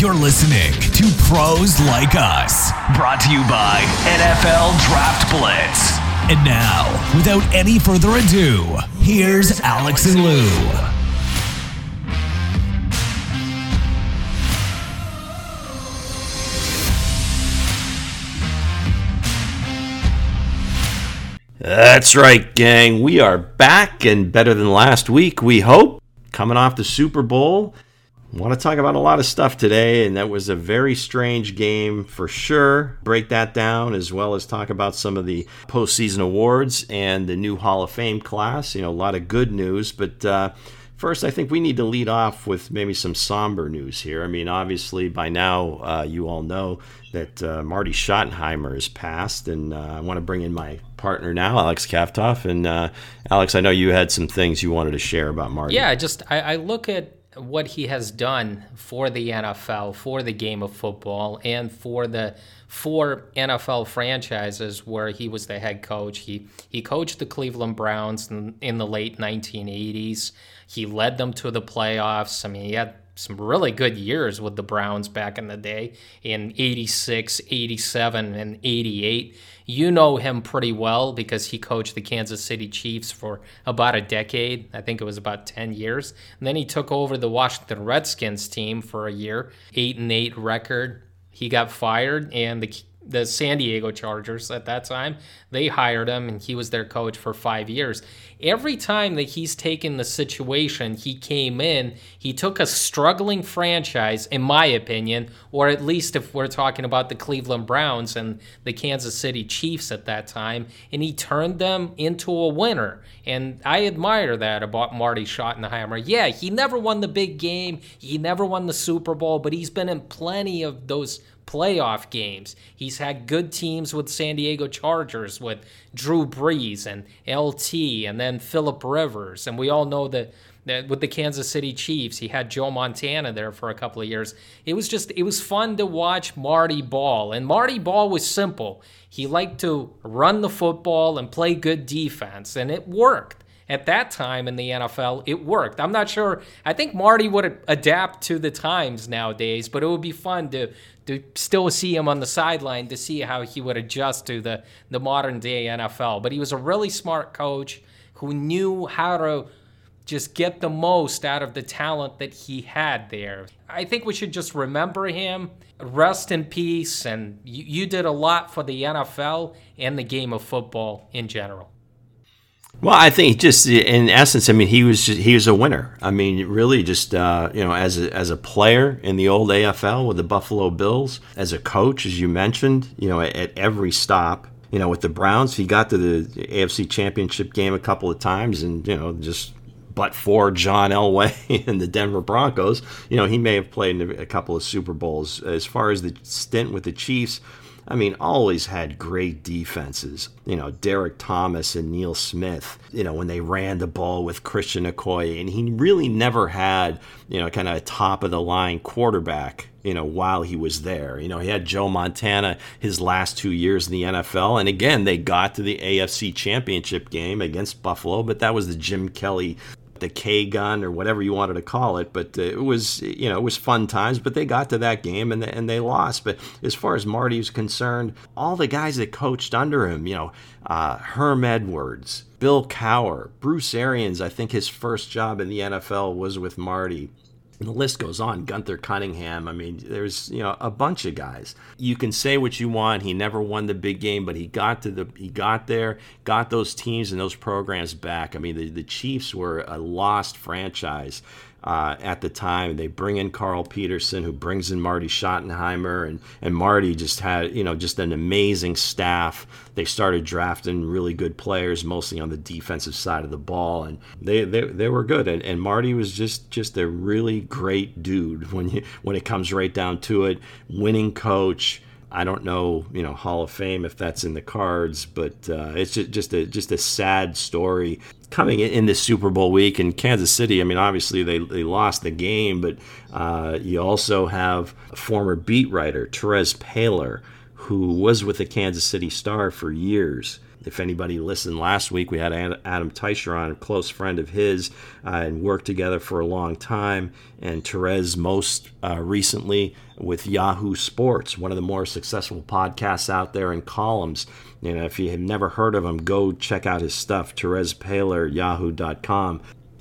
You're listening to Pros Like Us, brought to you by NFL Draft Blitz. And now, without any further ado, here's Alex and Lou. That's right, gang. We are back and better than last week, we hope. Coming off the Super Bowl. Want to talk about a lot of stuff today, and that was a very strange game for sure. Break that down as well as talk about some of the postseason awards and the new Hall of Fame class. You know, a lot of good news, but uh, First, I think we need to lead off with maybe some somber news here. I mean, obviously, by now uh, you all know that uh, Marty Schottenheimer has passed, and uh, I want to bring in my partner now, Alex Kaftoff. And uh, Alex, I know you had some things you wanted to share about Marty. Yeah, just I, I look at what he has done for the NFL, for the game of football, and for the four NFL franchises where he was the head coach. He he coached the Cleveland Browns in, in the late 1980s. He led them to the playoffs. I mean, he had some really good years with the Browns back in the day in 86, 87, and 88. You know him pretty well because he coached the Kansas City Chiefs for about a decade. I think it was about 10 years. And then he took over the Washington Redskins team for a year, 8 and 8 record. He got fired and the the San Diego Chargers at that time. They hired him and he was their coach for five years. Every time that he's taken the situation, he came in, he took a struggling franchise, in my opinion, or at least if we're talking about the Cleveland Browns and the Kansas City Chiefs at that time, and he turned them into a winner. And I admire that about Marty Schottenheimer. Yeah, he never won the big game, he never won the Super Bowl, but he's been in plenty of those playoff games. He's had good teams with San Diego Chargers with Drew Brees and LT and then Philip Rivers. And we all know that, that with the Kansas City Chiefs, he had Joe Montana there for a couple of years. It was just, it was fun to watch Marty Ball. And Marty Ball was simple. He liked to run the football and play good defense, and it worked at that time in the NFL, it worked. I'm not sure. I think Marty would adapt to the times nowadays, but it would be fun to to still see him on the sideline to see how he would adjust to the, the modern day NFL. But he was a really smart coach who knew how to just get the most out of the talent that he had there. I think we should just remember him. Rest in peace. And you, you did a lot for the NFL and the game of football in general. Well, I think just in essence, I mean, he was just, he was a winner. I mean, really, just uh, you know, as a, as a player in the old AFL with the Buffalo Bills, as a coach, as you mentioned, you know, at, at every stop, you know, with the Browns, he got to the AFC Championship game a couple of times, and you know, just but for John Elway and the Denver Broncos, you know, he may have played in a couple of Super Bowls. As far as the stint with the Chiefs, I mean, always had great defenses. You know, Derrick Thomas and Neil Smith, you know, when they ran the ball with Christian Okoye. And he really never had, you know, kind of a top of the line quarterback, you know, while he was there. You know, he had Joe Montana his last two years in the NFL. And again, they got to the AFC championship game against Buffalo, but that was the Jim Kelly the K gun or whatever you wanted to call it. But uh, it was, you know, it was fun times. But they got to that game and they, and they lost. But as far as Marty was concerned, all the guys that coached under him, you know, uh, Herm Edwards, Bill Cowher, Bruce Arians. I think his first job in the NFL was with Marty the list goes on. Gunther Cunningham. I mean, there's you know a bunch of guys. You can say what you want. He never won the big game, but he got to the he got there, got those teams and those programs back. I mean, the, the Chiefs were a lost franchise uh, at the time. They bring in Carl Peterson, who brings in Marty Schottenheimer, and and Marty just had you know just an amazing staff. They started drafting really good players, mostly on the defensive side of the ball, and they they, they were good. And, and Marty was just just a really great dude when you when it comes right down to it. Winning coach. I don't know, you know, Hall of Fame if that's in the cards, but uh, it's just, just a just a sad story coming in this Super Bowl week in Kansas City, I mean, obviously they, they lost the game, but uh, you also have former beat writer, Terez Paylor, who was with the Kansas City Star for years. If anybody listened last week, we had Adam Teicher on, a close friend of his, uh, and worked together for a long time. And Terez most uh, recently with Yahoo Sports, one of the more successful podcasts out there in columns. You know, if you have never heard of him, go check out his stuff. Terez Paylor, yahoo.com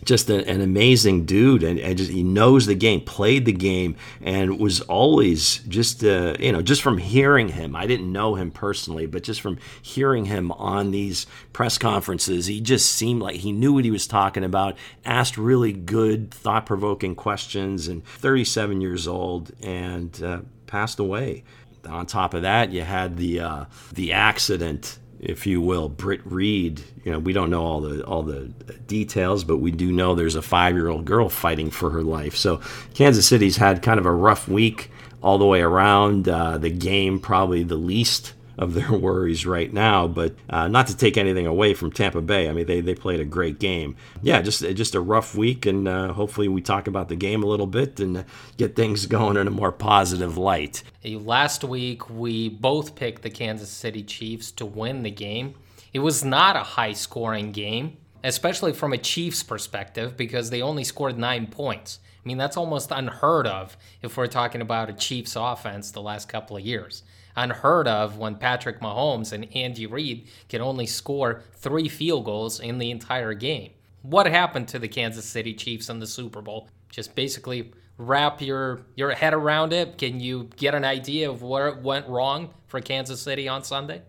just a, an amazing dude and, and just, he knows the game played the game and was always just uh, you know just from hearing him i didn't know him personally but just from hearing him on these press conferences he just seemed like he knew what he was talking about asked really good thought-provoking questions and 37 years old and uh, passed away. On top of that you had the uh, the accident if you will, Britt Reid. You know, we don't know all the all the details, but we do know there's a five year old girl fighting for her life. So Kansas City's had kind of a rough week all the way around. Uh, the game probably the least of their worries right now. But uh, not to take anything away from Tampa Bay. I mean, they, they played a great game. Yeah, just just a rough week, and uh, hopefully we talk about the game a little bit and get things going in a more positive light. Last week we both picked the Kansas City Chiefs to win the game. It was not a high scoring game, especially from a Chiefs perspective, because they only scored nine points. I mean, that's almost unheard of if we're talking about a Chiefs offense the last couple of years unheard of when Patrick Mahomes and Andy Reid can only score three field goals in the entire game. What happened to the Kansas City Chiefs in the Super Bowl? Just basically wrap your your head around it. Can you get an idea of where it went wrong for Kansas City on Sunday?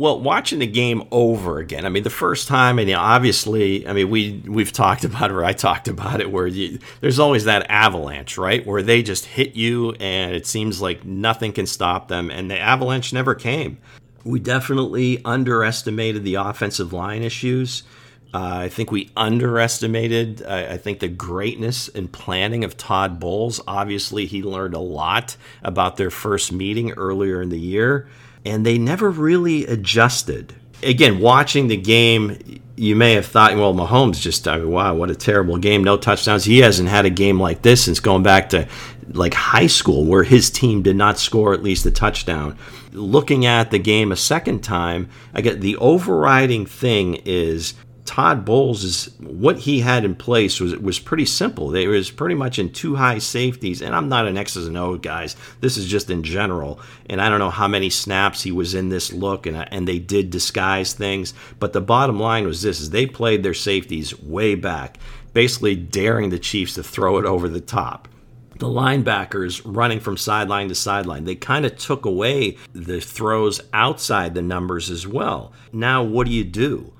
Well, watching the game over again. I mean, the first time, and you know, obviously, I mean, we we've talked about it, or I talked about it, where you, there's always that avalanche, right, where they just hit you, and it seems like nothing can stop them, and the avalanche never came. We definitely underestimated the offensive line issues. Uh, I think we underestimated, uh, I think, the greatness and planning of Todd Bowles. Obviously, he learned a lot about their first meeting earlier in the year and they never really adjusted. Again, watching the game, you may have thought, well, Mahomes just, I mean, wow, what a terrible game, no touchdowns. He hasn't had a game like this since going back to like high school, where his team did not score at least a touchdown. Looking at the game a second time, I get the overriding thing is Todd Bowles is what he had in place was was pretty simple. It was pretty much in two high safeties, and I'm not an X's and O guys. This is just in general, and I don't know how many snaps he was in this look, and and they did disguise things. But the bottom line was this: is they played their safeties way back, basically daring the Chiefs to throw it over the top the linebackers running from sideline to sideline. They kind of took away the throws outside the numbers as well. Now, what do you do?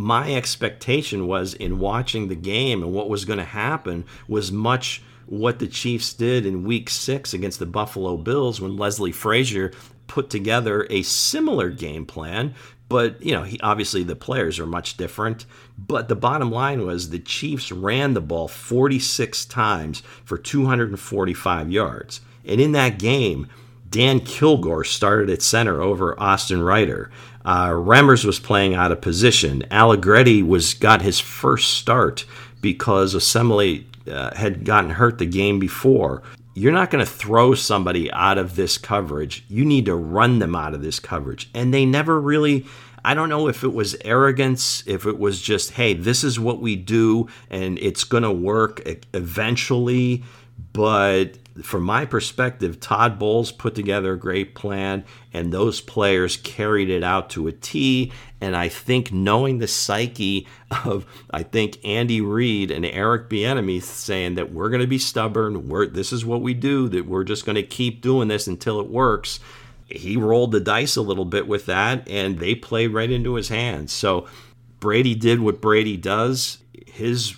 My expectation was in watching the game and what was going to happen was much what the Chiefs did in week six against the Buffalo Bills when Leslie Frazier put together a similar game plan. But, you know, he, obviously the players are much different. But the bottom line was the Chiefs ran the ball 46 times for 245 yards. And in that game, Dan Kilgore started at center over Austin Reiter. Uh, was playing out of position. Allegretti was got his first start because Osemele uh, had gotten hurt the game before. You're not going to throw somebody out of this coverage. You need to run them out of this coverage. And they never really, I don't know if it was arrogance, if it was just, hey, this is what we do and it's going to work eventually. But from my perspective, Todd Bowles put together a great plan, and those players carried it out to a T. And I think knowing the psyche of, I think Andy Reid and Eric Bieniemy saying that we're going to be stubborn, we're this is what we do, that we're just going to keep doing this until it works. He rolled the dice a little bit with that, and they played right into his hands. So Brady did what Brady does. His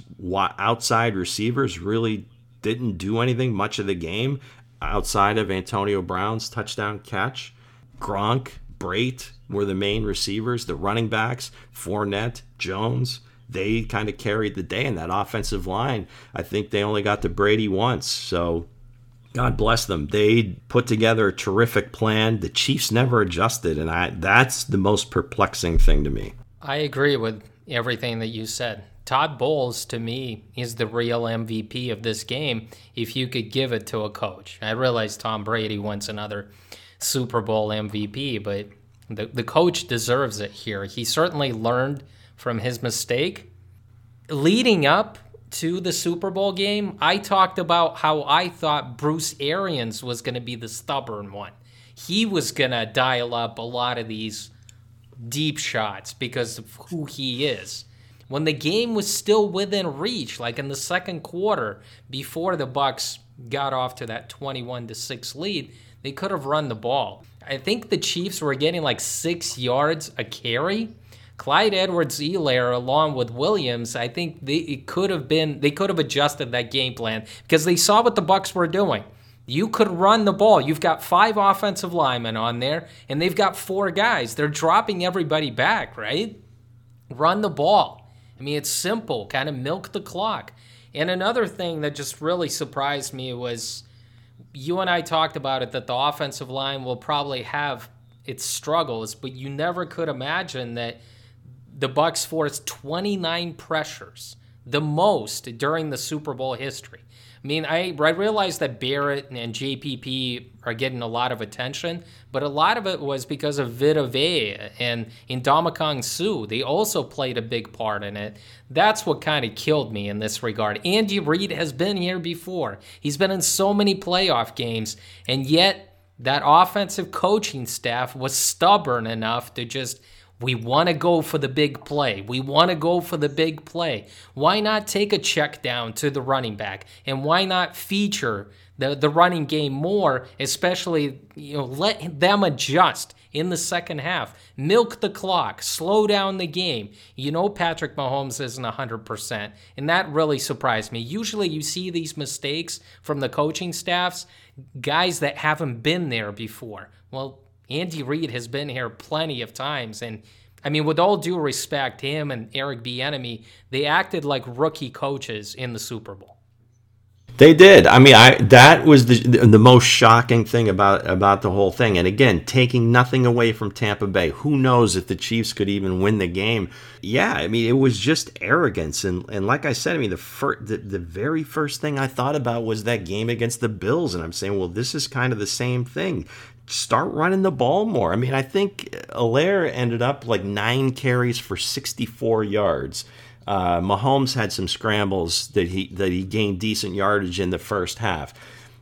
outside receivers really didn't do anything much of the game outside of Antonio Brown's touchdown catch. Gronk, Brate were the main receivers, the running backs, Fournette, Jones. They kind of carried the day in that offensive line. I think they only got to Brady once. So God bless them. They put together a terrific plan. The Chiefs never adjusted, and I that's the most perplexing thing to me. I agree with everything that you said. Todd Bowles, to me, is the real MVP of this game if you could give it to a coach. I realize Tom Brady wants another Super Bowl MVP, but The, the coach deserves it here. He certainly learned from his mistake. Leading up to the Super Bowl game, I talked about how I thought Bruce Arians was going to be the stubborn one. He was going to dial up a lot of these deep shots because of who he is. When the game was still within reach, like in the second quarter, before the Bucs got off to that 21 to 6 lead, they could have run the ball. I think the Chiefs were getting like six yards a carry. Clyde Edwards-Helaire along with Williams, I think they it could have been they could have adjusted that game plan because they saw what the Bucs were doing. You could run the ball. You've got five offensive linemen on there, and they've got four guys. They're dropping everybody back, right? Run the ball. I mean, it's simple. Kind of milk the clock. And another thing that just really surprised me was you and I talked about it that the offensive line will probably have its struggles, but you never could imagine that the Bucs forced 29 pressures, the most during the Super Bowl history. I mean, I, I that Barrett and JPP are getting a lot of attention, but a lot of it was because of Vita Vea and Ndamukong Suh. They also played a big part in it. That's what kind of killed me in this regard. Andy Reid has been here before. He's been in so many playoff games, and yet that offensive coaching staff was stubborn enough to just – we want to go for the big play. We want to go for the big play. Why not take a check down to the running back? And why not feature the, the running game more, especially, you know, let them adjust in the second half. Milk the clock, slow down the game. You know Patrick Mahomes isn't 100%, and that really surprised me. Usually you see these mistakes from the coaching staffs, guys that haven't been there before. Well, Andy Reid has been here plenty of times, and I mean, with all due respect, him and Eric Bieniemy, they acted like rookie coaches in the Super Bowl. They did. I mean, I that was the the most shocking thing about about the whole thing. And again, taking nothing away from Tampa Bay. Who knows if the Chiefs could even win the game? Yeah, I mean, it was just arrogance. And and like I said, I mean, the first, the, the very first thing I thought about was that game against the Bills, and I'm saying, well, this is kind of the same thing start running the ball more. I mean, I think Helaire ended up like nine carries for 64 yards. Uh, Mahomes had some scrambles that he that he gained decent yardage in the first half.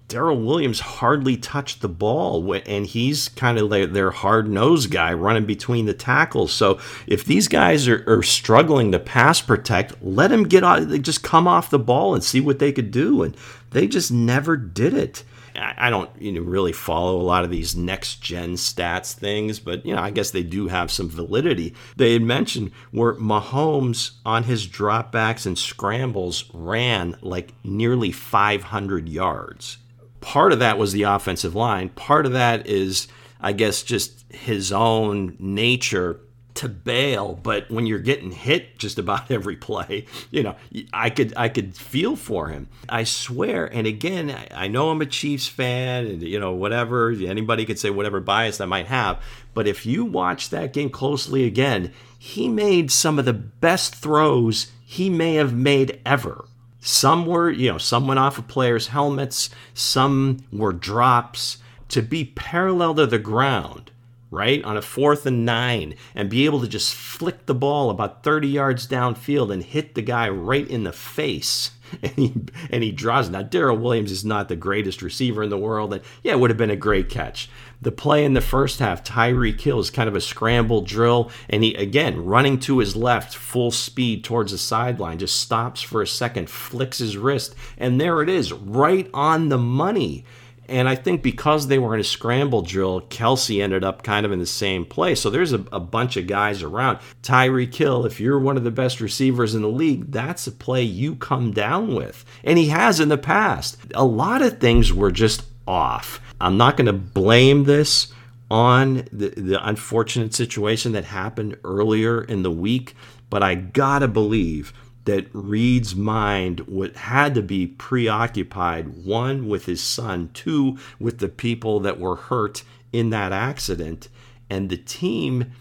Darrel Williams hardly touched the ball, and he's kind of their, their hard nosed guy running between the tackles. So if these guys are, are struggling to pass protect, let them get. They just come off the ball and see what they could do, and they just never did it. I don't you know really follow a lot of these next gen stats things, but you know I guess they do have some validity. They had mentioned where Mahomes on his dropbacks and scrambles ran like nearly 500 yards. Part of that was the offensive line. Part of that is I guess just his own nature to bail, but when you're getting hit just about every play, you know, I could I could feel for him. I swear. And again, I know I'm a Chiefs fan, and you know whatever anybody could say whatever bias I might have, but if you watch that game closely again, he made some of the best throws he may have made ever. Some were, you know, some went off of players' helmets, some were drops to be parallel to the ground right? On a fourth and nine, and be able to just flick the ball about 30 yards downfield and hit the guy right in the face. And he, and he draws. Now, Darrel Williams is not the greatest receiver in the world. And yeah, it would have been a great catch. The play in the first half, Tyreek Hill is kind of a scramble drill. And he, again, running to his left, full speed towards the sideline, just stops for a second, flicks his wrist. And there it is, right on the money. And I think because they were in a scramble drill, Kelce ended up kind of in the same place. So there's a, a bunch of guys around. Tyreek Hill, if you're one of the best receivers in the league, that's a play you come down with. And he has in the past. A lot of things were just off. I'm not going to blame this on the, the unfortunate situation that happened earlier in the week, but I gotta believe that Reid's mind would, had to be preoccupied one with his son, two with the people that were hurt in that accident, and the team.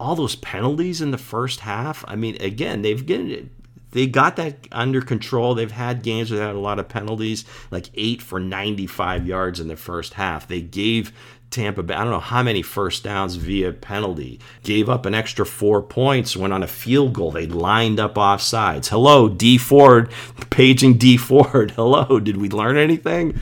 All those penalties in the first half. I mean, again, they've given they got that under control. They've had games without a lot of penalties, like eight for 95 yards in the first half. They gave Tampa Bay, I don't know how many first downs via penalty, gave up an extra four points, went on a field goal. They lined up off sides. Hello, Dee Ford, paging Dee Ford. Hello, did we learn anything?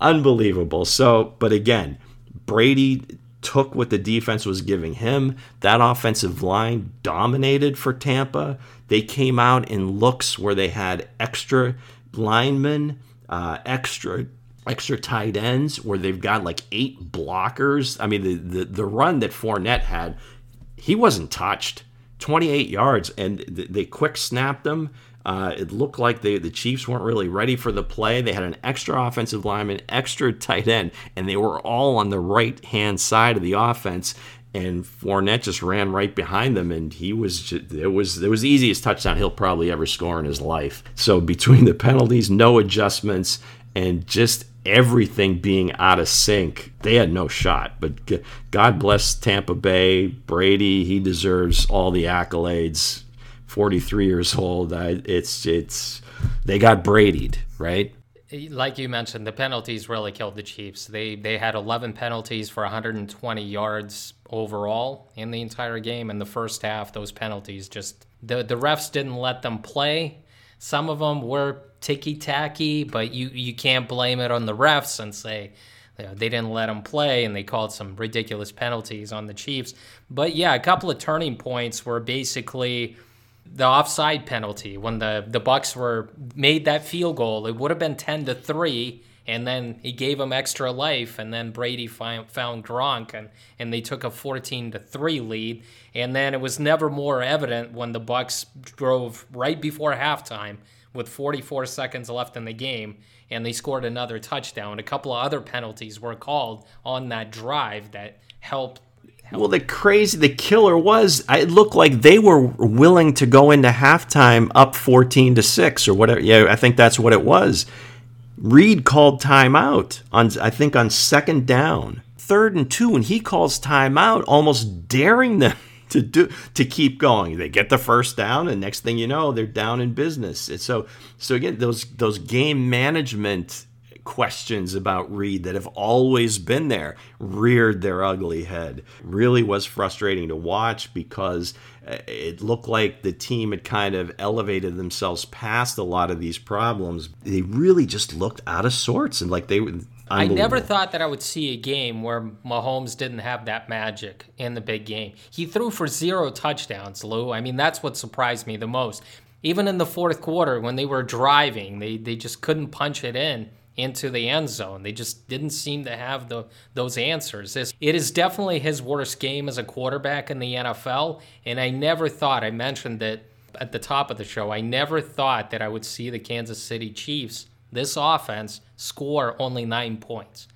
Unbelievable. So, but again, Brady took what the defense was giving him. That offensive line dominated for Tampa. They came out in looks where they had extra linemen, uh, extra extra tight ends, where they've got like eight blockers. I mean, the, the the run that Fournette had, he wasn't touched. 28 yards, and they quick snapped them. Uh, it looked like they, the Chiefs weren't really ready for the play. They had an extra offensive lineman, extra tight end, and they were all on the right hand side of the offense. And Fournette just ran right behind them, and he was just, it was it was the easiest touchdown he'll probably ever score in his life. So between the penalties, no adjustments, and just everything being out of sync, they had no shot. But God bless Tampa Bay, Brady. He deserves all the accolades 43 years old. I, it's it's they got Bradyed, right? Like you mentioned, the penalties really killed the Chiefs. They they had 11 penalties for 120 yards overall in the entire game. In the first half, those penalties just the the refs didn't let them play. Some of them were ticky tacky, but you you can't blame it on the refs and say you know, they didn't let them play and they called some ridiculous penalties on the Chiefs. But yeah, a couple of turning points were basically the offside penalty when the the Bucs were made that field goal. It would have been ten to three, and then he gave him extra life, and then Brady found, found Gronk, and and they took a fourteen to three lead, and then it was never more evident when the Bucs drove right before halftime with 44 seconds left in the game, and they scored another touchdown. A couple of other penalties were called on that drive that helped well, the crazy, the killer was it looked like they were willing to go into halftime up 14 to 6 or whatever. Yeah, I think that's what it was. Reid called timeout on I think on second down, third and 2 and he calls timeout almost daring them to do to keep going. They get the first down and next thing you know, they're down in business. And so so again, those those game management questions about Reid that have always been there reared their ugly head. Really was frustrating to watch because uh, it looked like the team had kind of elevated themselves past a lot of these problems. They really just looked out of sorts and like they I never thought that I would see a game where Mahomes didn't have that magic in the big game. He threw for zero touchdowns, Lou. I mean, that's what surprised me the most. Even in the fourth quarter, when they were driving, they, they just couldn't punch it in into the end zone. They just didn't seem to have the those answers. It is definitely his worst game as a quarterback in the NFL, and I never thought I mentioned it at the top of the show. I never thought that I would see the Kansas City Chiefs this offense score only 9 points.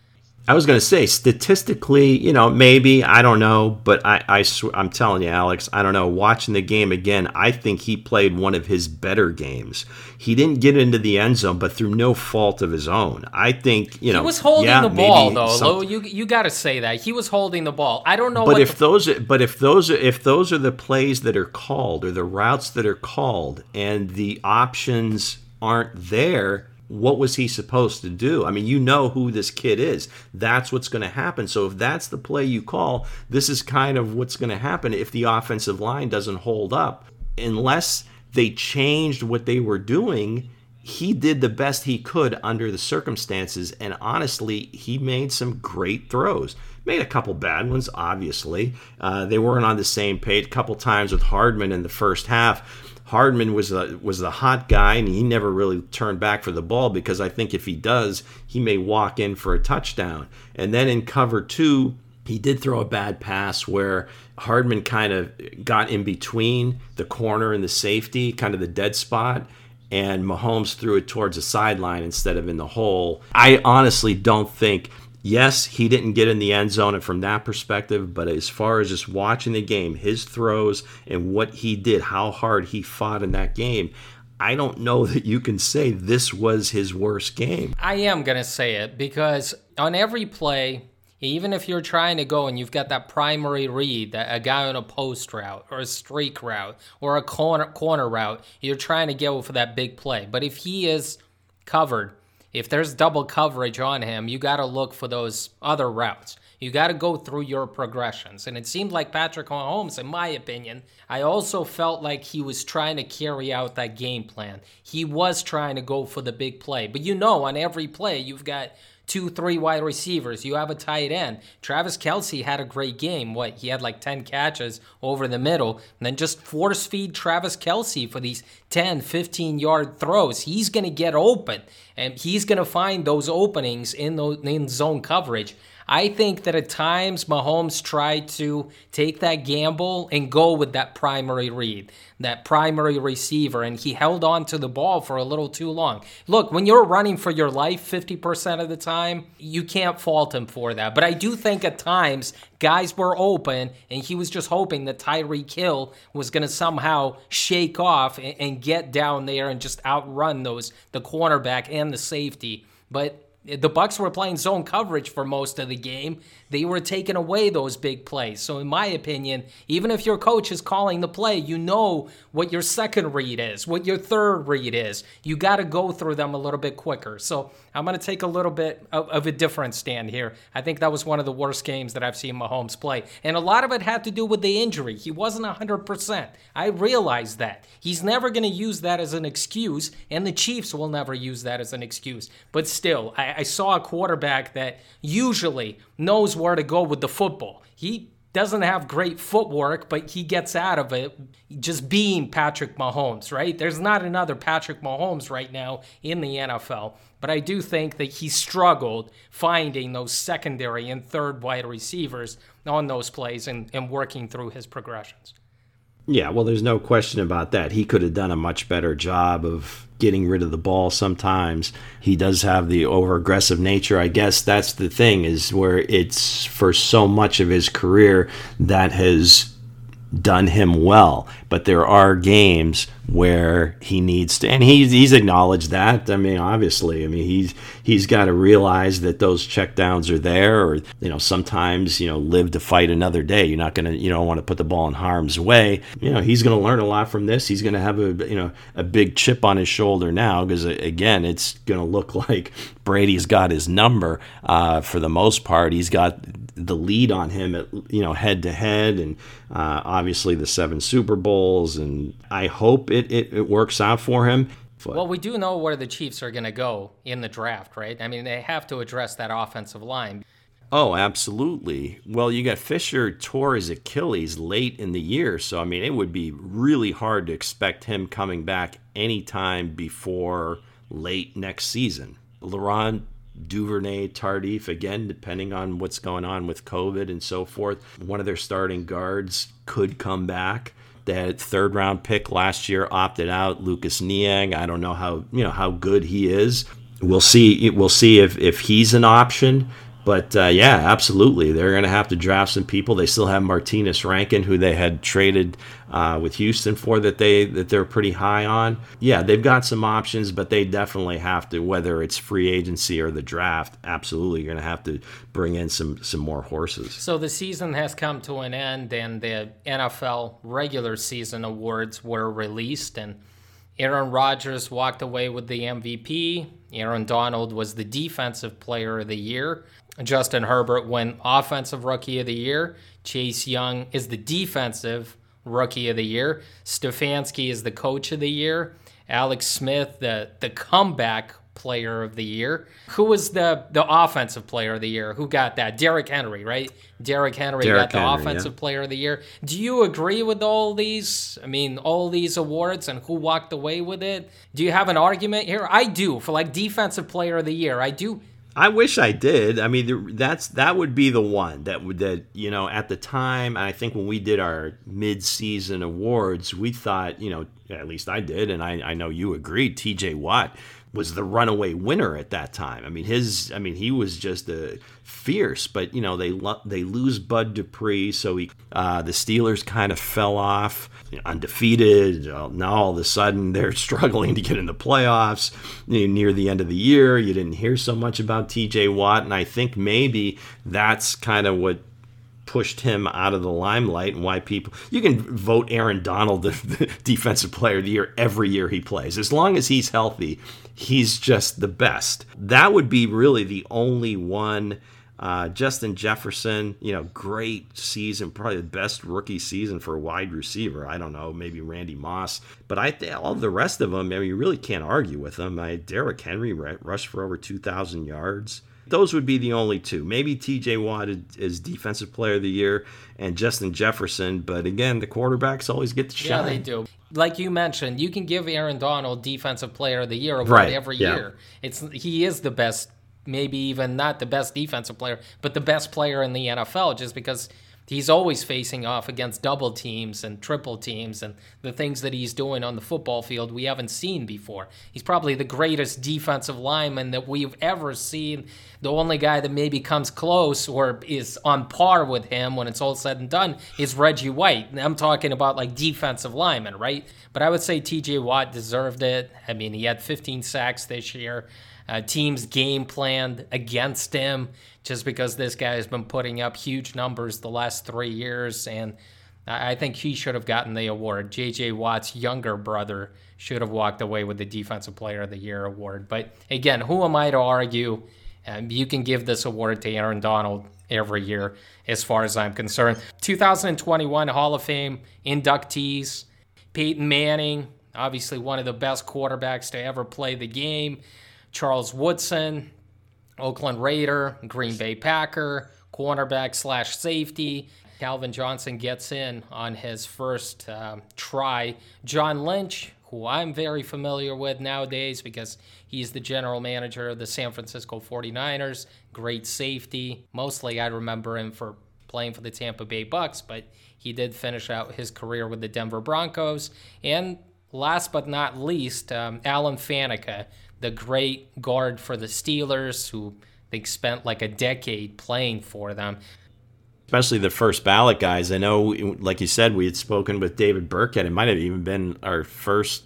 I was going to say, statistically, you know, maybe I don't know, but I, I sw- I'm telling you, Alex, I don't know. Watching the game again, I think he played one of his better games. He didn't get into the end zone, but through no fault of his own. I think you know he was holding yeah, the ball though. Some, you you got to say that he was holding the ball. I don't know. But if the, those, but if those, if those are the plays that are called or the routes that are called, and the options aren't there what was he supposed to do? I mean, you know who this kid is. That's what's going to happen. So if that's the play you call, this is kind of what's going to happen if the offensive line doesn't hold up. Unless they changed what they were doing, he did the best he could under the circumstances. And honestly, he made some great throws. Made a couple bad ones, obviously. Uh, they weren't on the same page. A couple times with Hardman in the first half Hardman was the was the hot guy, and he never really turned back for the ball because I think if he does, he may walk in for a touchdown. And then in cover two, he did throw a bad pass where Hardman kind of got in between the corner and the safety, kind of the dead spot, and Mahomes threw it towards the sideline instead of in the hole. I honestly don't think yes, he didn't get in the end zone, and from that perspective, but as far as just watching the game, his throws and what he did, how hard he fought in that game, I don't know that you can say this was his worst game. I am going to say it because on every play, even if you're trying to go and you've got that primary read, that a guy on a post route or a streak route or a corner corner route, you're trying to go for that big play. But if he is covered, if there's double coverage on him, you got to look for those other routes. You got to go through your progressions. And it seemed like Patrick Mahomes, in my opinion, I also felt like he was trying to carry out that game plan. He was trying to go for the big play. But you know, on every play, you've got two, three wide receivers. You have a tight end. Travis Kelce had a great game. What? He had like 10 catches over the middle. And then just force feed Travis Kelce for these 10, 15 yard throws. He's going to get open and he's going to find those openings in, those, in zone coverage. I think that at times Mahomes tried to take that gamble and go with that primary read, that primary receiver, and he held on to the ball for a little too long. Look, when you're running for your life 50% of the time, you can't fault him for that. But I do think at times guys were open, and he was just hoping that Tyreek Hill was going to somehow shake off and, and get down there and just outrun those the cornerback and the safety. But the Bucs were playing zone coverage for most of the game. They were taking away those big plays. So in my opinion, even if your coach is calling the play, you know what your second read is, what your third read is. You got to go through them a little bit quicker. So I'm going to take a little bit of, of, a different stand here. I think that was one of the worst games that I've seen Mahomes play. And a lot of it had to do with the injury. He wasn't 100%. I realize that. He's never going to use that as an excuse, and the Chiefs will never use that as an excuse. But still, I, I saw a quarterback that usually knows where to go with the football. He doesn't have great footwork, but he gets out of it just being Patrick Mahomes, right? There's not another Patrick Mahomes right now in the NFL, but I do think that he struggled finding those secondary and third wide receivers on those plays and, and working through his progressions. Yeah, well, there's no question about that. He could have done a much better job of getting rid of the ball sometimes. He does have the over aggressive nature. I guess that's the thing is where it's for so much of his career that has done him well. But there are games where he needs to, and he's he's acknowledged that. I mean, obviously, I mean he's he's got to realize that those checkdowns are there, or you know, sometimes you know, live to fight another day. You're not gonna, you don't want to put the ball in harm's way. You know, he's gonna learn a lot from this. He's gonna have a you know a big chip on his shoulder now because again, it's gonna look like Brady's got his number uh, for the most part. He's got the lead on him at you know head to head, and uh, obviously the seven Super Bowls, and I hope it, it, it works out for him. But. Well, we do know where the Chiefs are going to go in the draft, right? I mean, they have to address that offensive line. Oh, absolutely. Well, you got Fisher tore his Achilles late in the year, so I mean, it would be really hard to expect him coming back anytime before late next season. Laurent Duvernay, Tardif, again, depending on what's going on with COVID and so forth. One of their starting guards could come back. That third round pick last year opted out. Lucas Niang. I don't know how you know how good he is. We'll see. We'll see if if he's an option. But uh, yeah, absolutely, they're going to have to draft some people. They still have Martinas Rankin, who they had traded uh, with Houston for that they that they're pretty high on. Yeah, they've got some options, but they definitely have to, whether it's free agency or the draft. Absolutely, you're going to have to bring in some some more horses. So the season has come to an end, and the NFL regular season awards were released, and Aaron Rodgers walked away with the MVP. Aaron Donald was the defensive player of the year. Justin Herbert won Offensive Rookie of the Year. Chase Young is the Defensive Rookie of the Year. Stefanski is the Coach of the Year. Alex Smith, the, the Comeback Player of the Year. Who was the, the Offensive Player of the Year? Who got that? Derrick Henry, right? Derrick Henry Derrick got the Henry, Offensive yeah. Player of the Year. Do you agree with all these? I mean, all these awards and who walked away with it? Do you have an argument here? I do. For like Defensive Player of the Year, I do I wish I did. I mean, that's that would be the one that would that you know at the time. I think when we did our mid-season awards, we thought you know at least I did, and I, I know you agreed. T.J. Watt was the runaway winner at that time. I mean, his, I mean, he was just a fierce, but you know, they lo- they lose Bud Dupree, so he, uh, the Steelers kind of fell off, you know, undefeated. Now all of a sudden they're struggling to get in the playoffs near the end of the year. You didn't hear so much about T.J. Watt, and I think maybe that's kind of what pushed him out of the limelight and why people you can vote Aaron Donald the, the, defensive player of the year every year he plays as long as he's healthy he's just the best that would be really the only one uh, Justin Jefferson, you know, great season, probably the best rookie season for a wide receiver. I don't know, maybe Randy Moss, but I think all the rest of them, I mean, you really can't argue with them. I, Derrick Henry rushed for over 2,000 yards. Those would be the only two. Maybe TJ Watt is defensive player of the year and Justin Jefferson, but again, the quarterbacks always get the shot. Yeah, they do. Like you mentioned, you can give Aaron Donald defensive player of the year award right. every yeah. year. It's he is the best, maybe even not the best defensive player, but the best player in the NFL just because he's always facing off against double teams and triple teams and the things that he's doing on the football field we haven't seen before. He's probably the greatest defensive lineman that we've ever seen. The only guy that maybe comes close or is on par with him when it's all said and done is Reggie White. I'm talking about like defensive lineman, right? But I would say TJ Watt deserved it. I mean, he had 15 sacks this year. Uh, teams game planned against him just because this guy has been putting up huge numbers the last three years. And I think he should have gotten the award. J.J. Watt's younger brother should have walked away with the Defensive Player of the Year award. But again, who am I to argue? Um, you can give this award to Aaron Donald every year, as far as I'm concerned. 2021 Hall of Fame inductees Peyton Manning, obviously one of the best quarterbacks to ever play the game. Charles Woodson, Oakland Raider, Green Bay Packer, cornerback slash safety. Calvin Johnson gets in on his first uh, try. John Lynch, who I'm very familiar with nowadays because he's the general manager of the San Francisco 49ers, great safety. Mostly I remember him for playing for the Tampa Bay Bucs, but he did finish out his career with the Denver Broncos. And last but not least, um, Alan Faneca, the great guard for the Steelers, who they spent like a decade playing for them. Especially the first ballot guys. I know, like you said, we had spoken with David Burkett. It might have even been our first,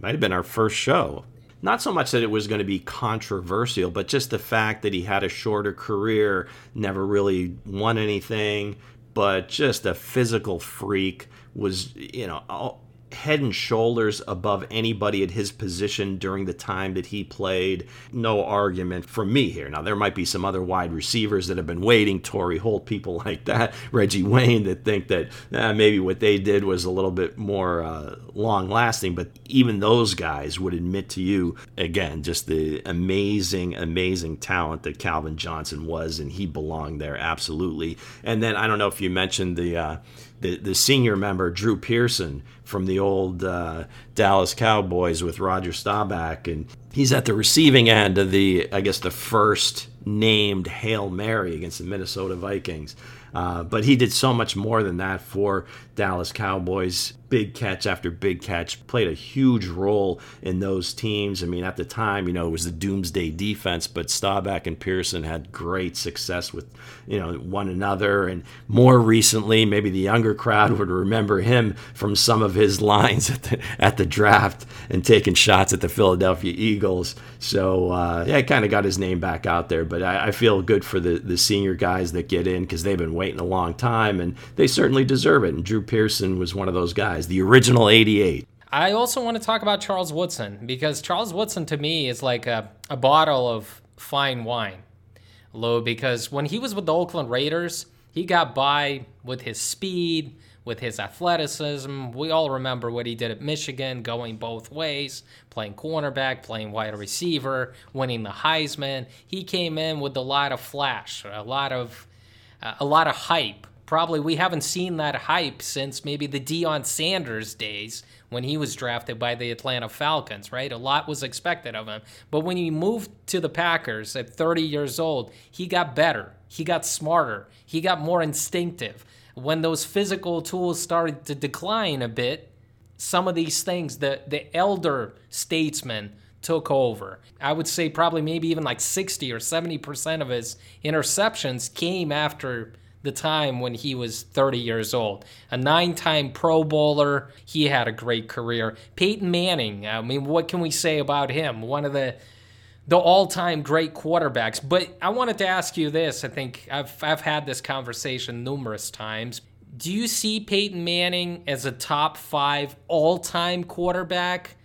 might have been our first show. Not so much that it was going to be controversial, but just the fact that he had a shorter career, never really won anything, but just a physical freak was, you know, head and shoulders above anybody at his position during the time that he played. No argument from me here. Now, there might be some other wide receivers that have been waiting, Torry Holt, people like that, Reggie Wayne, that think that eh, maybe what they did was a little bit more uh, long lasting. But even those guys would admit to you, again, just the amazing, amazing talent that Calvin Johnson was, and he belonged there absolutely. And then I don't know if you mentioned the. Uh, the, the senior member Drew Pearson from the old uh, Dallas Cowboys with Roger Staubach, and he's at the receiving end of the I guess the first named Hail Mary against the Minnesota Vikings. Uh, but he did so much more than that for Dallas Cowboys. Big catch after big catch, played a huge role in those teams. I mean, at the time, you know, it was the doomsday defense, but Staubach and Pearson had great success with, you know, one another. And more recently, maybe the younger crowd would remember him from some of his lines at the, at the draft and taking shots at the Philadelphia Eagles. So, uh, yeah, kind of got his name back out there. But I, I feel good for the, the senior guys that get in because they've been waiting a long time and they certainly deserve it. And Drew Pearson was one of those guys, the original 88. I also want to talk about Charles Woodson because Charles Woodson to me is like a, a bottle of fine wine, Lou, because when he was with the Oakland Raiders, he got by with his speed, with his athleticism. We all remember what he did at Michigan, going both ways, playing cornerback, playing wide receiver, winning the Heisman. He came in with a lot of flash, a lot of a lot of hype probably we haven't seen that hype since maybe the Deion Sanders days when he was drafted by the Atlanta Falcons, right? A lot was expected of him. But when he moved to the Packers at 30 years old, he got better. He got smarter. He got more instinctive. When those physical tools started to decline a bit, some of these things, the, the elder statesmen took over. I would say probably maybe even like 60 or 70% of his interceptions came after the time when he was 30 years old. A nine time Pro Bowler. He had a great career. Peyton Manning, I mean, what can we say about him? One of the the all-time great quarterbacks. But I wanted to ask you this. I think I've I've had this conversation numerous times. Do you see Peyton Manning as a top 5 all-time quarterback?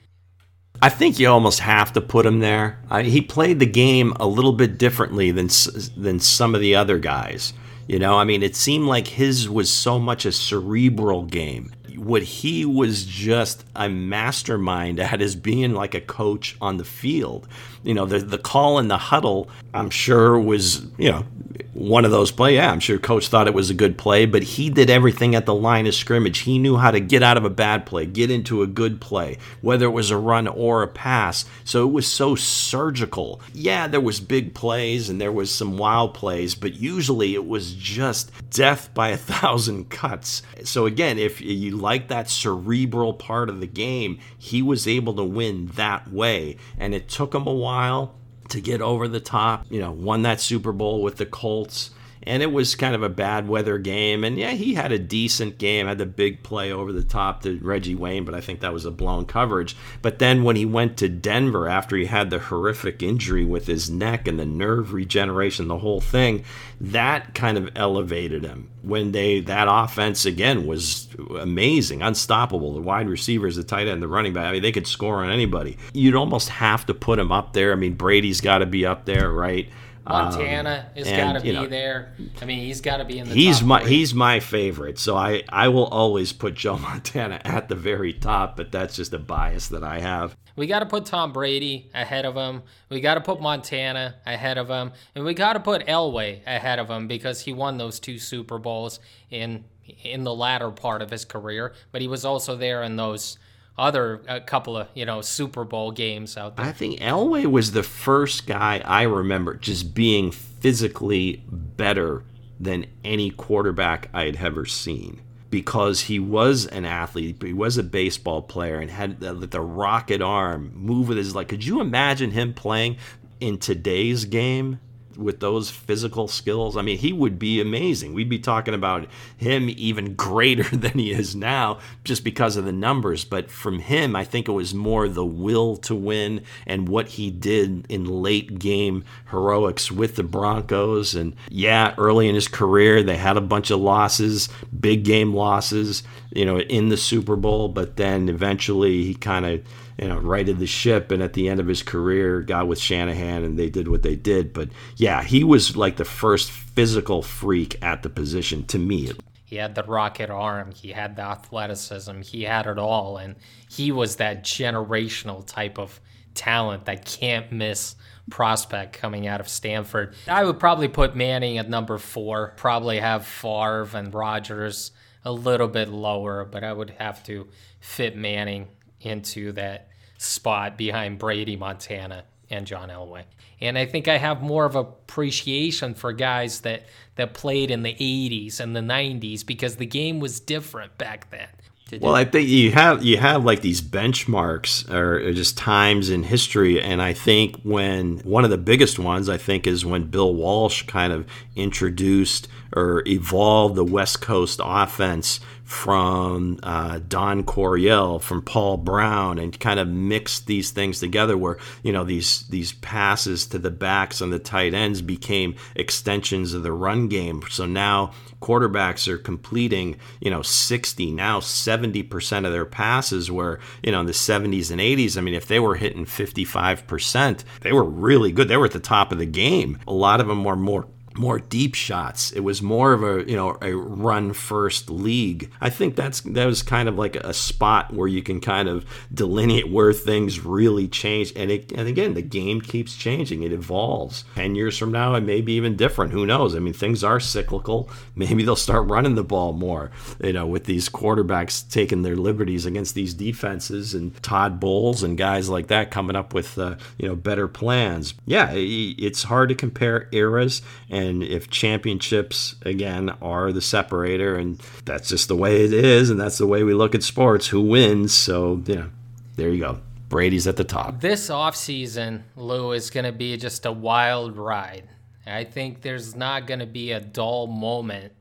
I think you almost have to put him there. I, he played the game a little bit differently than than some of the other guys. You know, I mean, it seemed like his was so much a cerebral game. What he was just a mastermind at is being like a coach on the field. You know, the the call in the huddle, I'm sure was, you know, one of those play. Yeah, I'm sure coach thought it was a good play, but he did everything at the line of scrimmage. He knew how to get out of a bad play, get into a good play, whether it was a run or a pass. So it was so surgical. Yeah, there was big plays and there was some wild plays, but usually it was just death by a thousand cuts. So again, if you like that cerebral part of the game, he was able to win that way, and it took him a while to get over the top. You know, won that Super Bowl with the Colts. And it was kind of a bad weather game. And yeah, he had a decent game, had the big play over the top to Reggie Wayne, but I think that was a blown coverage. But then when he went to Denver after he had the horrific injury with his neck and the nerve regeneration, the whole thing, that kind of elevated him. When they that offense again was amazing, unstoppable. The wide receivers, the tight end, the running back, I mean, they could score on anybody. You'd almost have to put him up there. I mean, Brady's got to be up there, right? Montana um, has got to be know, there. I mean, he's got to be in the. He's my three. he's my favorite, so I I will always put Joe Montana at the very top, but that's just a bias that I have. We got to put Tom Brady ahead of him. We got to put Montana ahead of him, and we got to put Elway ahead of him because he won those two Super Bowls in in the latter part of his career, but he was also there in those other a couple of you know Super Bowl games out there. I think Elway was the first guy I remember just being physically better than any quarterback I had ever seen because he was an athlete, he was a baseball player and had the, the rocket arm, move with his like. Could you imagine him playing in today's game? With those physical skills, I mean, he would be amazing. We'd be talking about him even greater than he is now just because of the numbers. But from him, I think it was more the will to win and what he did in late game heroics with the Broncos. And yeah, early in his career, they had a bunch of losses, big game losses, you know, in the Super Bowl. But then eventually he kind of you know, righted the ship and at the end of his career got with Shanahan and they did what they did. But yeah, he was like the first physical freak at the position to me. He had the rocket arm, he had the athleticism, he had it all. And he was that generational type of talent that can't miss prospect coming out of Stanford. I would probably put Manning at number four, probably have Favre and Rodgers a little bit lower, but I would have to fit Manning into that spot behind Brady, Montana, and John Elway. And I think I have more of appreciation for guys that that played in the 80s and the 90s because the game was different back then. Well, I think you have you have like these benchmarks or just times in history, and I think when one of the biggest ones I think is when Bill Walsh kind of introduced or evolved the West Coast offense from uh, Don Coryell, from Paul Brown, and kind of mixed these things together, where you know these these passes to the backs and the tight ends became extensions of the run game. So now quarterbacks are completing you know 60 now 70 percent of their passes were you know in the 70s and 80s. I mean, if they were hitting 55 percent, they were really good. They were at the top of the game. A lot of them were more more deep shots. It was more of a you know a run first league. I think that's that was kind of like a spot where you can kind of delineate where things really change. And it, and again, the game keeps changing. It evolves. Ten years from now, it may be even different. Who knows? I mean, things are cyclical. Maybe they'll start running the ball more. You know, with these quarterbacks taking their liberties against these defenses and Todd Bowles and guys like that coming up with uh, you know better plans. Yeah, it's hard to compare eras and and if championships again are the separator and that's just the way it is and that's the way we look at sports who wins so know there you go Brady's at the top. This offseason, Lou, is going to be just a wild ride. I think there's not going to be a dull moment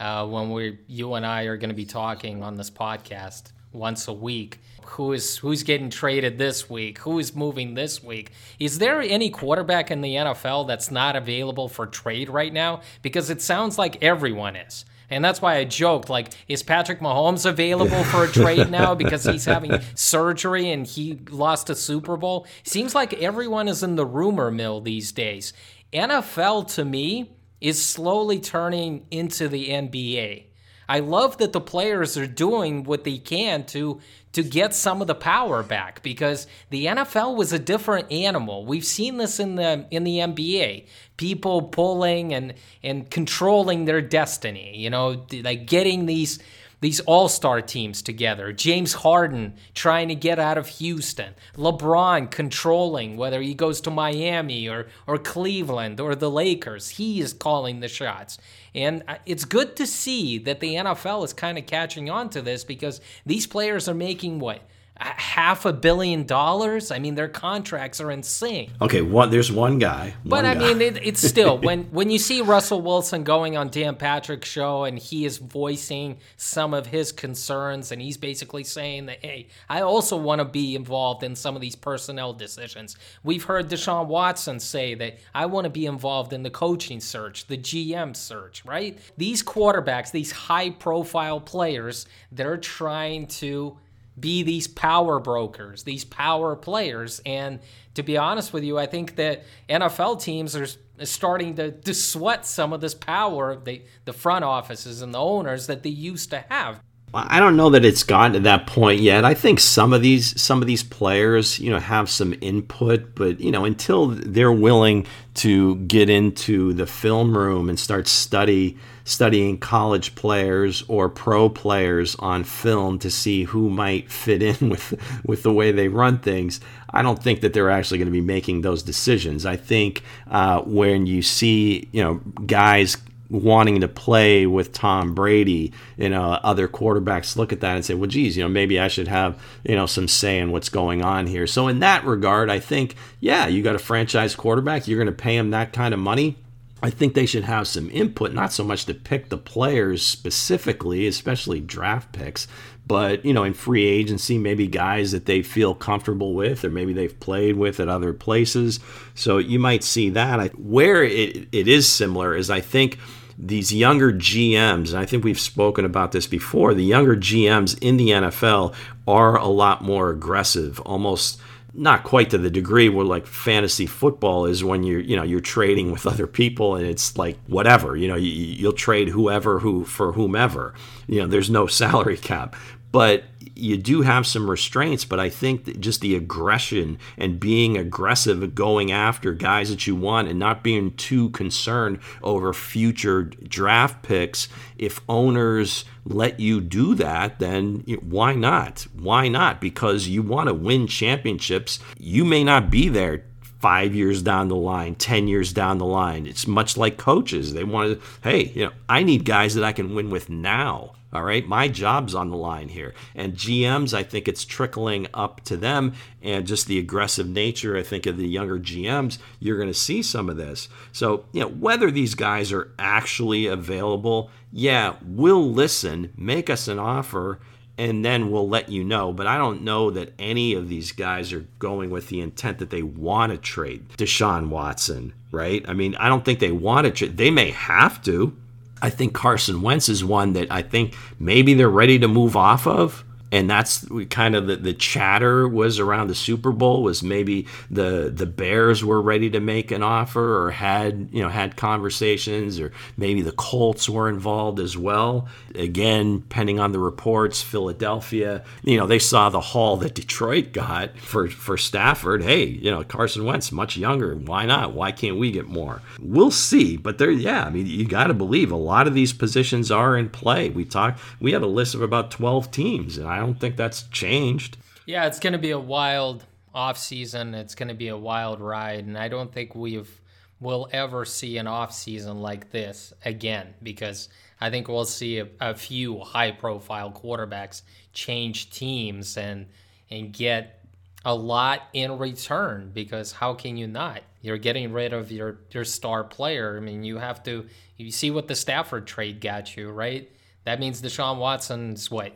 uh, when we, you and I are going to be talking on this podcast once a week. Who is who's getting traded this week? Who is moving this week? Is there any quarterback in the NFL that's not available for trade right now? Because it sounds like everyone is. And that's why I joked, like, is Patrick Mahomes available for a trade now because he's having surgery and he lost a Super Bowl? Seems like everyone is in the rumor mill these days. NFL to me is slowly turning into the NBA. I love that the players are doing what they can to to get some of the power back because the NFL was a different animal. We've seen this in the in the NBA. People pulling and and controlling their destiny, you know, like getting these these all star teams together. James Harden trying to get out of Houston. LeBron controlling whether he goes to Miami or, or Cleveland or the Lakers. He is calling the shots. And uh, it's good to see that the NFL is kind of catching on to this because these players are making what? Half a billion dollars. I mean, their contracts are insane. Okay, one there's one guy. But I guy. mean, it, it's still when when you see Russell Wilson going on Dan Patrick's show and he is voicing some of his concerns and he's basically saying that hey, I also want to be involved in some of these personnel decisions. We've heard Deshaun Watson say that I want to be involved in the coaching search, the GM search, right? These quarterbacks, these high profile players, they're trying to be these power brokers, these power players. And to be honest with you, I think that NFL teams are starting to, to sweat some of this power, the, the front offices and the owners that they used to have. I don't know that it's gotten to that point yet. I think some of these some of these players, you know, have some input, but you know, until they're willing to get into the film room and start study studying college players or pro players on film to see who might fit in with with the way they run things, I don't think that they're actually going to be making those decisions. I think uh, when you see you know guys wanting to play with Tom Brady, you uh, know, other quarterbacks look at that and say, well, geez, you know, maybe I should have, you know, some say in what's going on here. So in that regard, I think, yeah, you got a franchise quarterback, you're going to pay him that kind of money. I think they should have some input, not so much to pick the players specifically, especially draft picks, but you know, in free agency, maybe guys that they feel comfortable with, or maybe they've played with at other places. So you might see that. Where it, it is similar is I think these younger GMs, and I think we've spoken about this before, the younger GMs in the NFL are a lot more aggressive, almost not quite to the degree where like fantasy football is when you're you know you're trading with other people and it's like whatever you know you, you'll trade whoever who for whomever. You know there's no salary cap. But you do have some restraints, but I think that just the aggression and being aggressive, going after guys that you want, and not being too concerned over future draft picks. If owners let you do that, then why not? Why not? Because you want to win championships. You may not be there five years down the line, 10 years down the line. It's much like coaches. They want to, hey, you know, I need guys that I can win with now. All right, my job's on the line here. And GMs, I think it's trickling up to them, and just the aggressive nature, I think, of the younger GMs, you're going to see some of this. So, you know, whether these guys are actually available, yeah, we'll listen, make us an offer, and then we'll let you know. But I don't know that any of these guys are going with the intent that they want to trade Deshaun Watson, right? I mean, I don't think they want to trade. They may have to I think Carson Wentz is one that I think maybe they're ready to move off of and that's kind of the, the chatter was around the Super Bowl was maybe the the Bears were ready to make an offer or had you know had conversations or maybe the Colts were involved as well. Again, depending on the reports, Philadelphia, you know, they saw the haul that Detroit got for for Stafford. Hey, you know, Carson Wentz much younger. Why not? Why can't we get more? We'll see. But there, yeah, I mean, you got to believe a lot of these positions are in play. We talked. We had a list of about twelve teams, and I don't think that's changed. Yeah, it's going to be a wild off season. It's going to be a wild ride, and I don't think we've will ever see an off season like this again because I think we'll see a, a few high profile quarterbacks change teams and and get a lot in return because how can you not? You're getting rid of your your star player. I mean, you have to. You see what the Stafford trade got you, right? That means Deshaun Watson's what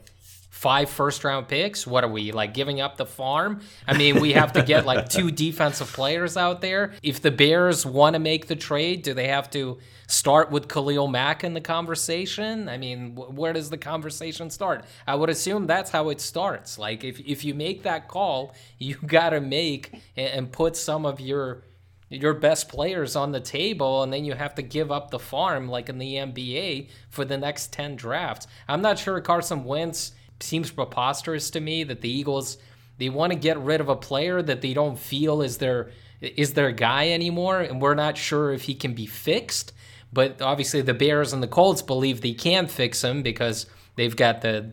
five first round picks. What are we like giving up the farm? I mean, we have to get like two defensive players out there. If the Bears want to make the trade, do they have to start with Khalil Mack in the conversation? I mean, where does the conversation start? I would assume that's how it starts. Like if if you make that call, you got to make and put some of your your best players on the table and then you have to give up the farm like in the NBA for the next 10 drafts. I'm not sure Carson Wentz seems preposterous to me that the Eagles they want to get rid of a player that they don't feel is their is their guy anymore, and we're not sure if he can be fixed. But obviously, the Bears and the Colts believe they can fix him because they've got the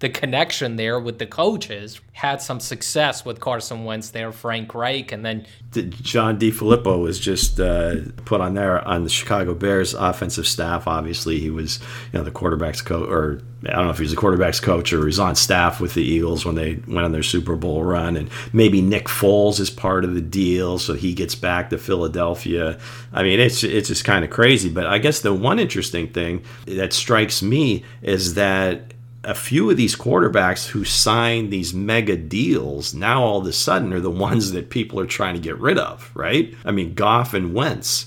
the connection there with the coaches. Had some success with Carson Wentz there, Frank Reich, and then John DeFilippo was just uh, put on there on the Chicago Bears offensive staff. Obviously, he was you know the quarterbacks coach, or I don't know if he was the quarterbacks coach or he's on staff with the Eagles when they went on their Super Bowl run, and maybe Nick Foles is part of the deal, so he gets back to Philadelphia. I mean, it's it's just kind of crazy. But I guess the one interesting thing that strikes me is that a few of these quarterbacks who signed these mega deals now all of a sudden are the ones that people are trying to get rid of, right? I mean, Goff and Wentz.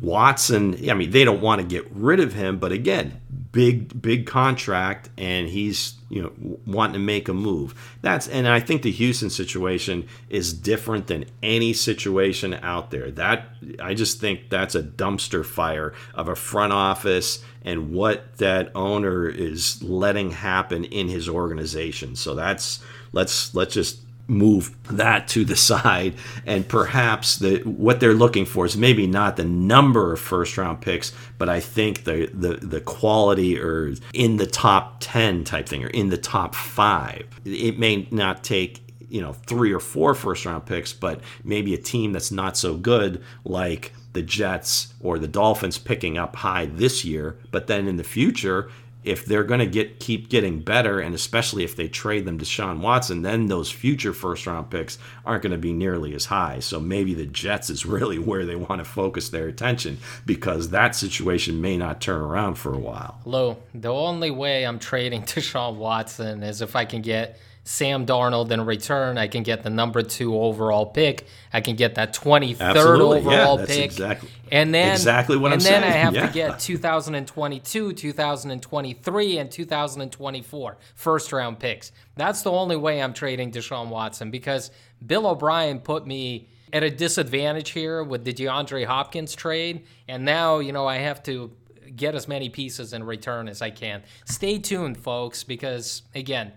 Watson, I mean, they don't want to get rid of him, but again, big, big contract, and he's you know wanting to make a move. That's and I think the Houston situation is different than any situation out there. That I just think that's a dumpster fire of a front office and what that owner is letting happen in his organization. So that's let's let's just move that to the side and perhaps the what they're looking for is maybe not the number of first round picks but i think the the, the quality or in the top 10 type thing or in the top 5 it may not take you know three or four first round picks but maybe a team that's not so good like the Jets or the Dolphins picking up high this year, but then in the future, if they're going to get keep getting better, and especially if they trade them Deshaun Watson, then those future first round picks aren't going to be nearly as high. So maybe the Jets is really where they want to focus their attention because that situation may not turn around for a while. Lou, the only way I'm trading Deshaun Watson is if I can get Sam Darnold in return. I can get the number two overall pick. I can get that 23rd Absolutely. overall yeah, pick. Exactly, and then exactly what and I'm then saying. I have yeah. to get 2022, 2023, and 2024 first round picks. That's the only way I'm trading Deshaun Watson because Bill O'Brien put me at a disadvantage here with the DeAndre Hopkins trade, and now you know I have to get as many pieces in return as I can. Stay tuned, folks, because again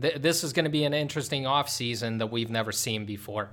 Th- this is going to be an interesting offseason that we've never seen before.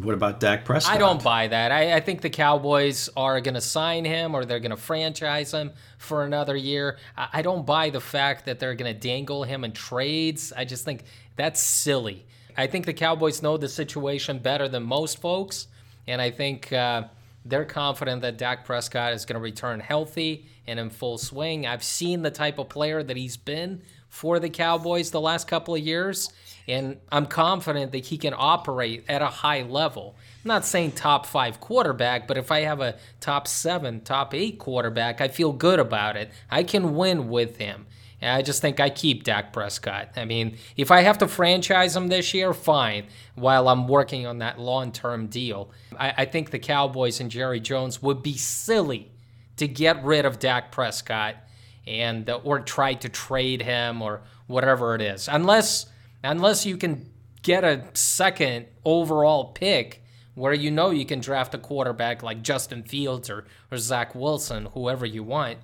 What about Dak Prescott? I don't buy that. I, I think the Cowboys are going to sign him or they're going to franchise him for another year. I, I don't buy the fact that they're going to dangle him in trades. I just think that's silly. I think the Cowboys know the situation better than most folks, and I think uh, they're confident that Dak Prescott is going to return healthy and in full swing. I've seen the type of player that he's been for the Cowboys the last couple of years, and I'm confident that he can operate at a high level. I'm not saying top five quarterback, but if I have a top seven, top eight quarterback, I feel good about it. I can win with him. And I just think I keep Dak Prescott. I mean, if I have to franchise him this year, fine, while I'm working on that long term deal. I, I think the Cowboys and Jerry Jones would be silly to get rid of Dak Prescott and uh, or try to trade him or whatever it is. Unless unless you can get a second overall pick where you know you can draft a quarterback like Justin Fields or, or Zach Wilson, whoever you want.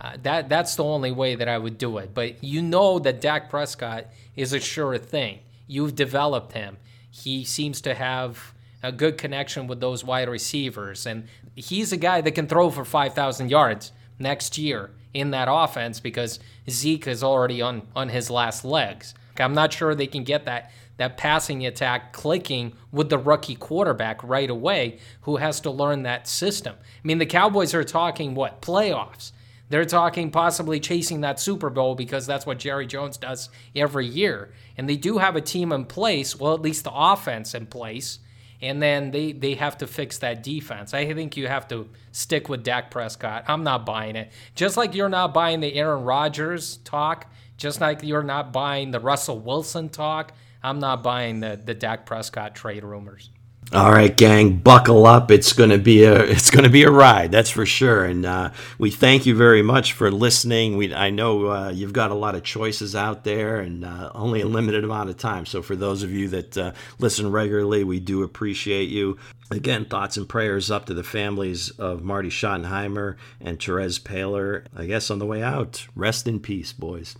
Uh, that that's the only way that I would do it. But you know that Dak Prescott is a sure thing. You've developed him. He seems to have a good connection with those wide receivers, and he's a guy that can throw for five thousand yards next year in that offense because Zeke is already on on his last legs. I'm not sure they can get that that passing attack clicking with the rookie quarterback right away who has to learn that system. I mean, the Cowboys are talking what playoffs. They're talking possibly chasing that Super Bowl because that's what Jerry Jones does every year. And they do have a team in place, well, at least the offense in place. And then they, they have to fix that defense. I think you have to stick with Dak Prescott. I'm not buying it. Just like you're not buying the Aaron Rodgers talk, just like you're not buying the Russell Wilson talk, I'm not buying the, the Dak Prescott trade rumors. All right, gang, buckle up. It's gonna be a it's gonna be a ride, that's for sure. And uh, we thank you very much for listening. We I know uh, you've got a lot of choices out there, and uh, only a limited amount of time. So for those of you that uh, listen regularly, we do appreciate you. Again, thoughts and prayers up to the families of Marty Schottenheimer and Terez Paylor. I guess on the way out, rest in peace, boys.